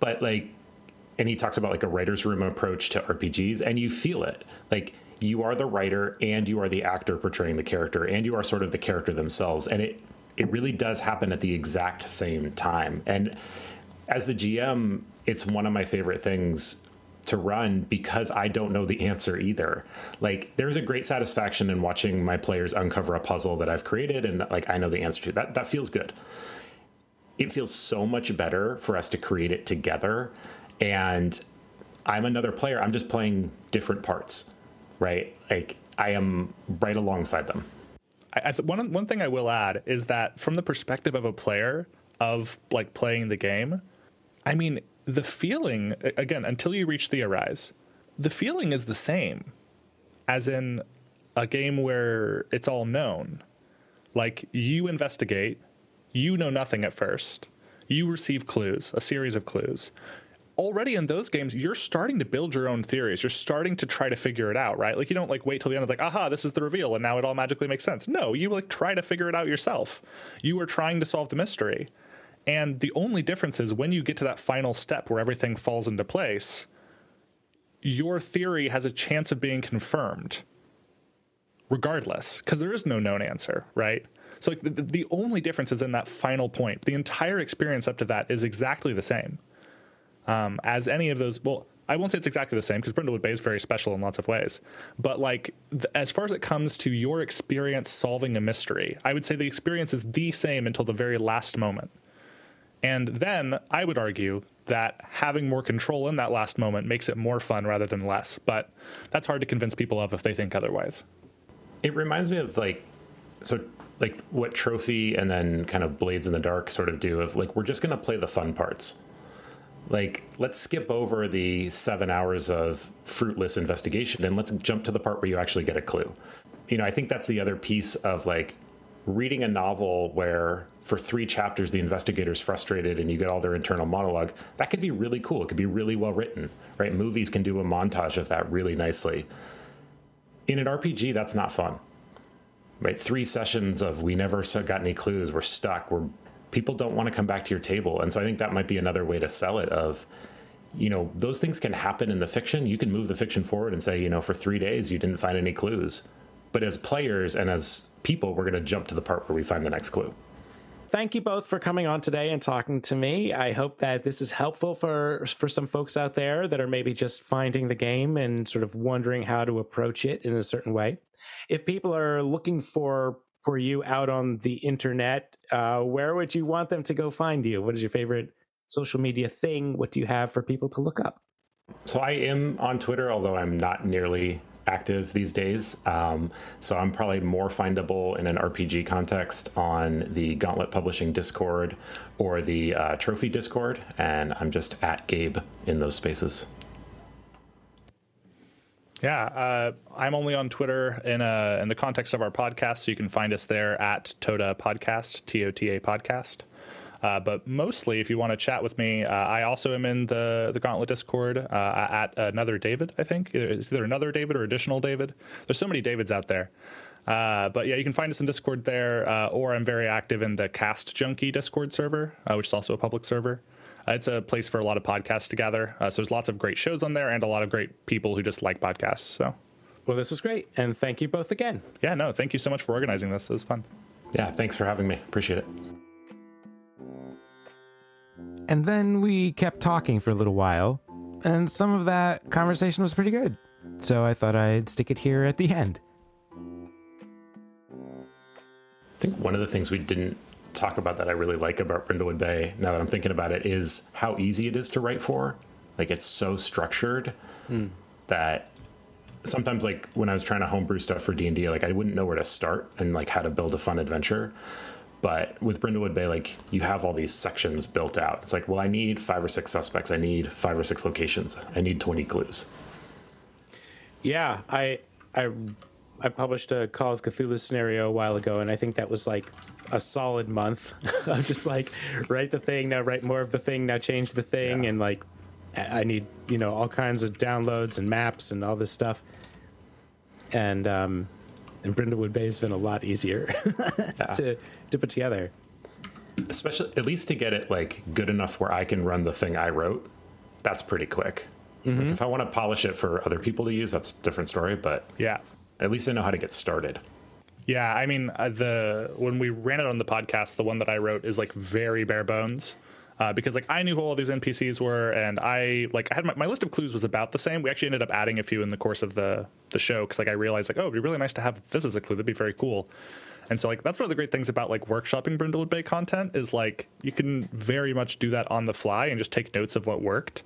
But like and he talks about like a writer's room approach to RPGs and you feel it. Like you are the writer and you are the actor portraying the character and you are sort of the character themselves and it it really does happen at the exact same time. And as the GM, it's one of my favorite things to run because I don't know the answer either. Like there's a great satisfaction in watching my players uncover a puzzle that I've created and like I know the answer to. That that feels good. It feels so much better for us to create it together and I'm another player. I'm just playing different parts, right? Like I am right alongside them. I, I one one thing I will add is that from the perspective of a player of like playing the game, I mean, the feeling again until you reach theorize the feeling is the same as in a game where it's all known. Like you investigate you know nothing at first you receive clues a series of clues. Already in those games you're starting to build your own theories. You're starting to try to figure it out right? Like you don't like wait till the end of like aha this is the reveal and now it all magically makes sense. No you like try to figure it out yourself. You are trying to solve the mystery and the only difference is when you get to that final step where everything falls into place, your theory has a chance of being confirmed regardless, because there is no known answer, right? So like, the, the only difference is in that final point. The entire experience up to that is exactly the same um, as any of those. Well, I won't say it's exactly the same because Brindlewood Bay is very special in lots of ways. But like th- as far as it comes to your experience solving a mystery, I would say the experience is the same until the very last moment. And then I would argue that having more control in that last moment makes it more fun rather than less. But that's hard to convince people of if they think otherwise. It reminds me of like, so like what Trophy and then kind of Blades in the Dark sort of do of like, we're just going to play the fun parts. Like, let's skip over the seven hours of fruitless investigation and let's jump to the part where you actually get a clue. You know, I think that's the other piece of like reading a novel where for three chapters the investigator's frustrated and you get all their internal monologue that could be really cool. It could be really well written right? Movies can do a montage of that really nicely. In an rpg that's not fun right? Three sessions of we never got any clues we're stuck we're people don't want to come back to your table. And so i think that might be another way to sell it of you know those things can happen in the fiction. You can move the fiction forward and say you know for three days you didn't find any clues. But as players and as people we're going to jump to the part where we find the next clue thank you both for coming on today and talking to me. I hope that this is helpful for for some folks out there that are maybe just finding the game and sort of wondering how to approach it in a certain way. If people are looking for for you out on the internet, uh, where would you want them to go find you? What is your favorite social media thing? What do you have for people to look up? So I am on Twitter, although I'm not nearly active these days. Um, so I'm probably more findable in an RPG context on the Gauntlet Publishing Discord or the uh, Trophy Discord, and I'm just at Gabe in those spaces. Yeah, uh, I'm only on Twitter in a, uh, in the context of our podcast, so you can find us there at Toda Podcast, T O T A Podcast. Uh, but mostly, if you want to chat with me, uh, I also am in the the Gauntlet Discord uh, at another David. I think it's either another David or additional David. There's so many Davids out there. Uh, but yeah, you can find us in Discord there, uh, or I'm very active in the Cast Junkie Discord server, which is also a public server. it's a place for a lot of podcasts to gather. so there's lots of great shows on there and a lot of great people who just like podcasts. So. Well, this is great, and thank you both again. Yeah, no, thank you so much for organizing this. It was fun. Yeah, thanks for having me. Appreciate it. And then we kept talking for a little while, and some of that conversation was pretty good. So I thought I'd stick it here at the end. I think one of the things we didn't talk about that I really like about Brindlewood Bay, now that I'm thinking about it, is how easy it is to write for. Like it's so structured mm. that sometimes like when I was trying to homebrew stuff for D&D, like I wouldn't know where to start and like how to build a fun adventure. But with Brindlewood Bay, like you have all these sections built out. It's like, well, I need five or six suspects. I need five or six locations. I need 20 clues. Yeah, I I I published a Call of Cthulhu scenario a while ago, and I think that was like a solid month of just like write the thing, now write more of the thing, now change the thing, yeah. and like I need you know all kinds of downloads and maps and all this stuff. and um, and Brindlewood Bay has been a lot easier to to put together. especially at least to get it like good enough where I can run the thing I wrote. That's pretty quick. Like, if I want to polish it for other people to use, that's a different story. But Yeah. at least I know how to get started. Yeah, I mean uh, the when we ran it on the podcast, the one that I wrote is like very bare bones. Uh, because like I knew who all these NPCs were, and I like I had my, my list of clues was about the same. We actually ended up adding a few in the course of the the show because like I realized like oh it'd be really nice to have this as a clue. That'd be very cool. And so like that's one of the great things about like workshopping Brindlewood Bay content is like you can very much do that on the fly and just take notes of what worked.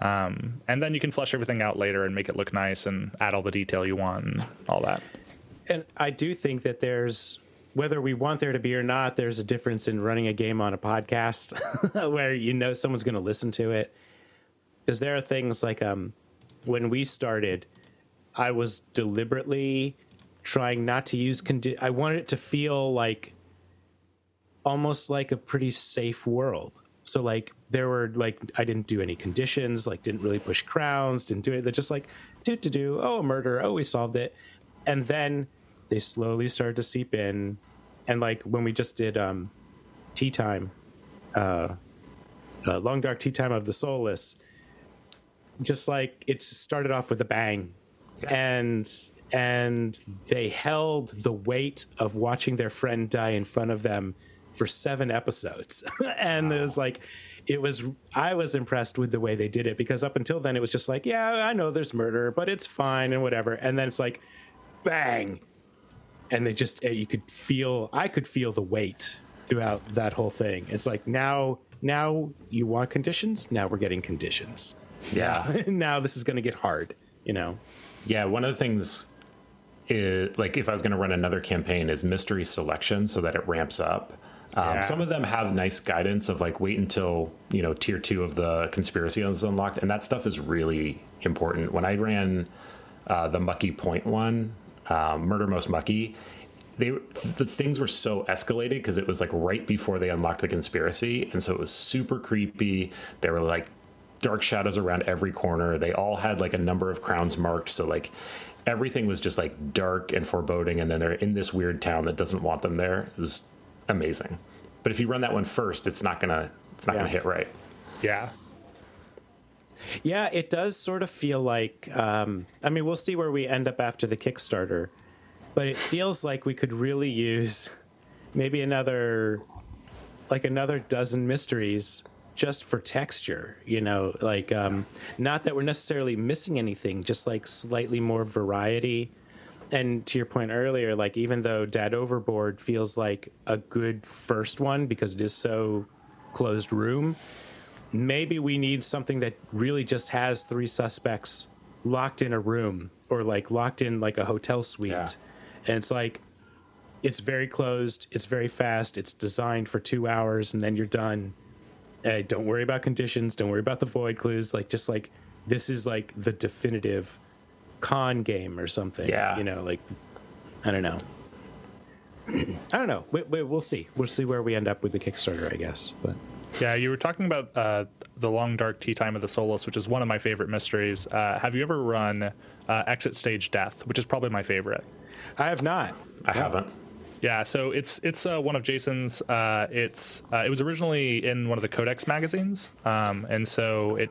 Um, and then you can flesh everything out later and make it look nice and add all the detail you want and all that. And I do think that there's whether we want there to be or not, there's a difference in running a game on a podcast where you know someone's going to listen to it. Because there are things like um, when we started, I was deliberately trying not to use condi- I wanted it to feel like almost like a pretty safe world. So like there were like I didn't do any conditions, like didn't really push crowns, didn't do it. They're just like do to do. Oh, a murder. Oh, we solved it. And then they slowly started to seep in, and like when we just did um, tea time, uh, uh, long dark tea time of the soulless, just like it started off with a bang, and and they held the weight of watching their friend die in front of them for seven episodes. And it was like it was i was impressed with the way they did it because up until then it was just like yeah i know there's murder but it's fine and whatever. And then it's like bang. And they just eh, you could feel i could feel the weight throughout that whole thing. It's like now now you want conditions? Now we're getting conditions. Yeah. now this is going to get hard you know? Yeah, one of the things is like if I was going to run another campaign is mystery selection so that it ramps up. Um, Yeah. Some of them have nice guidance of like wait until you know tier two of the conspiracy is unlocked, and that stuff is really important. When I ran uh, the Mucky Point one, um, Murder Most Mucky, they the things were so escalated because it was like right before they unlocked the conspiracy, and so it was super creepy. There were like dark shadows around every corner. They all had like a number of crowns marked, so like everything was just like dark and foreboding. And then they're in this weird town that doesn't want them there. It was amazing. But if you run that one first, it's not gonna it's not Yeah. gonna hit right. Yeah. Yeah, it does sort of feel like. Um, I mean, we'll see where we end up after the Kickstarter, but it feels like we could really use maybe another, like another dozen mysteries just for texture. You know, like um, not that we're necessarily missing anything, just like slightly more variety. And to your point earlier, like even though Dead Overboard feels like a good first one because it is so closed room, maybe we need something that really just has three suspects locked in a room or like locked in like a hotel suite Yeah. and it's like it's very closed it's very fast it's designed for two hours and then you're done uh, don't worry about conditions don't worry about the void clues like just like this is like the definitive con game or something Yeah. you know like i don't know i don't know we, we, we'll see we'll see where we end up with the kickstarter i guess but Yeah, you were talking about uh, the long dark tea time of the Soulless, which is one of my favorite mysteries. Uh, have you ever run uh, Exit Stage Death, which is probably my favorite? i have not I haven't. Yeah, so it's it's uh, one of Jason's. Uh, it's uh, it was originally in one of the Codex magazines, um, and so it.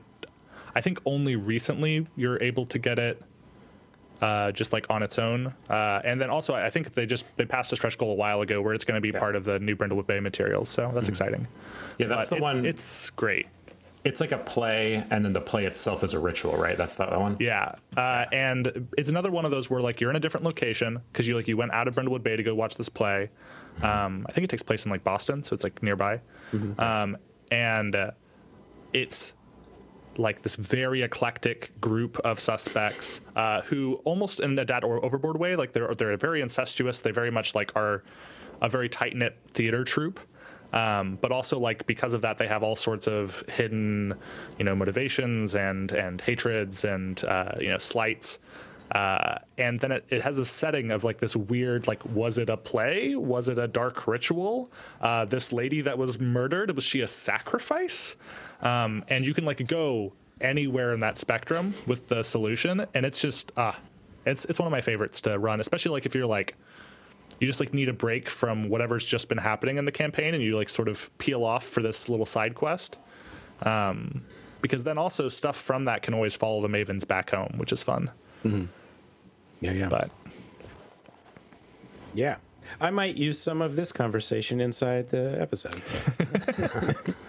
I think only recently you're able to get it, uh, just like on its own. Uh, and then also, I think they just they passed a stretch goal a while ago where it's going to be part of the new Brindlewood Bay materials. So that's exciting. Yeah, that's But the it's, one. It's great. It's like a play, and then the play itself is a ritual, right? That's that one. Yeah, uh, and it's another one of those where like you're in a different location because you like you went out of Brindlewood Bay to go watch this play. Um, I think it takes place in like Boston, so it's like nearby, um, and uh, it's like this very eclectic group of suspects uh, who almost in a Dead Overboard way like they're they're very incestuous. They very much like are a very tight knit theater troupe um, but also like because of that they have all sorts of hidden you know motivations and and hatreds and uh, you know slights. Uh, and then it, it has a setting of like this weird like was it a play? Was it a dark ritual? Uh, this lady that was murdered was she a sacrifice? Um, and you can like go anywhere in that spectrum with the solution. And it's just ah It's it's one of my favorites to run, especially like if you're like you just like need a break from whatever's just been happening in the campaign and you like sort of peel off for this little side quest. Um, because then also stuff from that can always follow the mavens back home, which is fun. Yeah, yeah. But yeah. I might use some of this conversation inside the episode. so.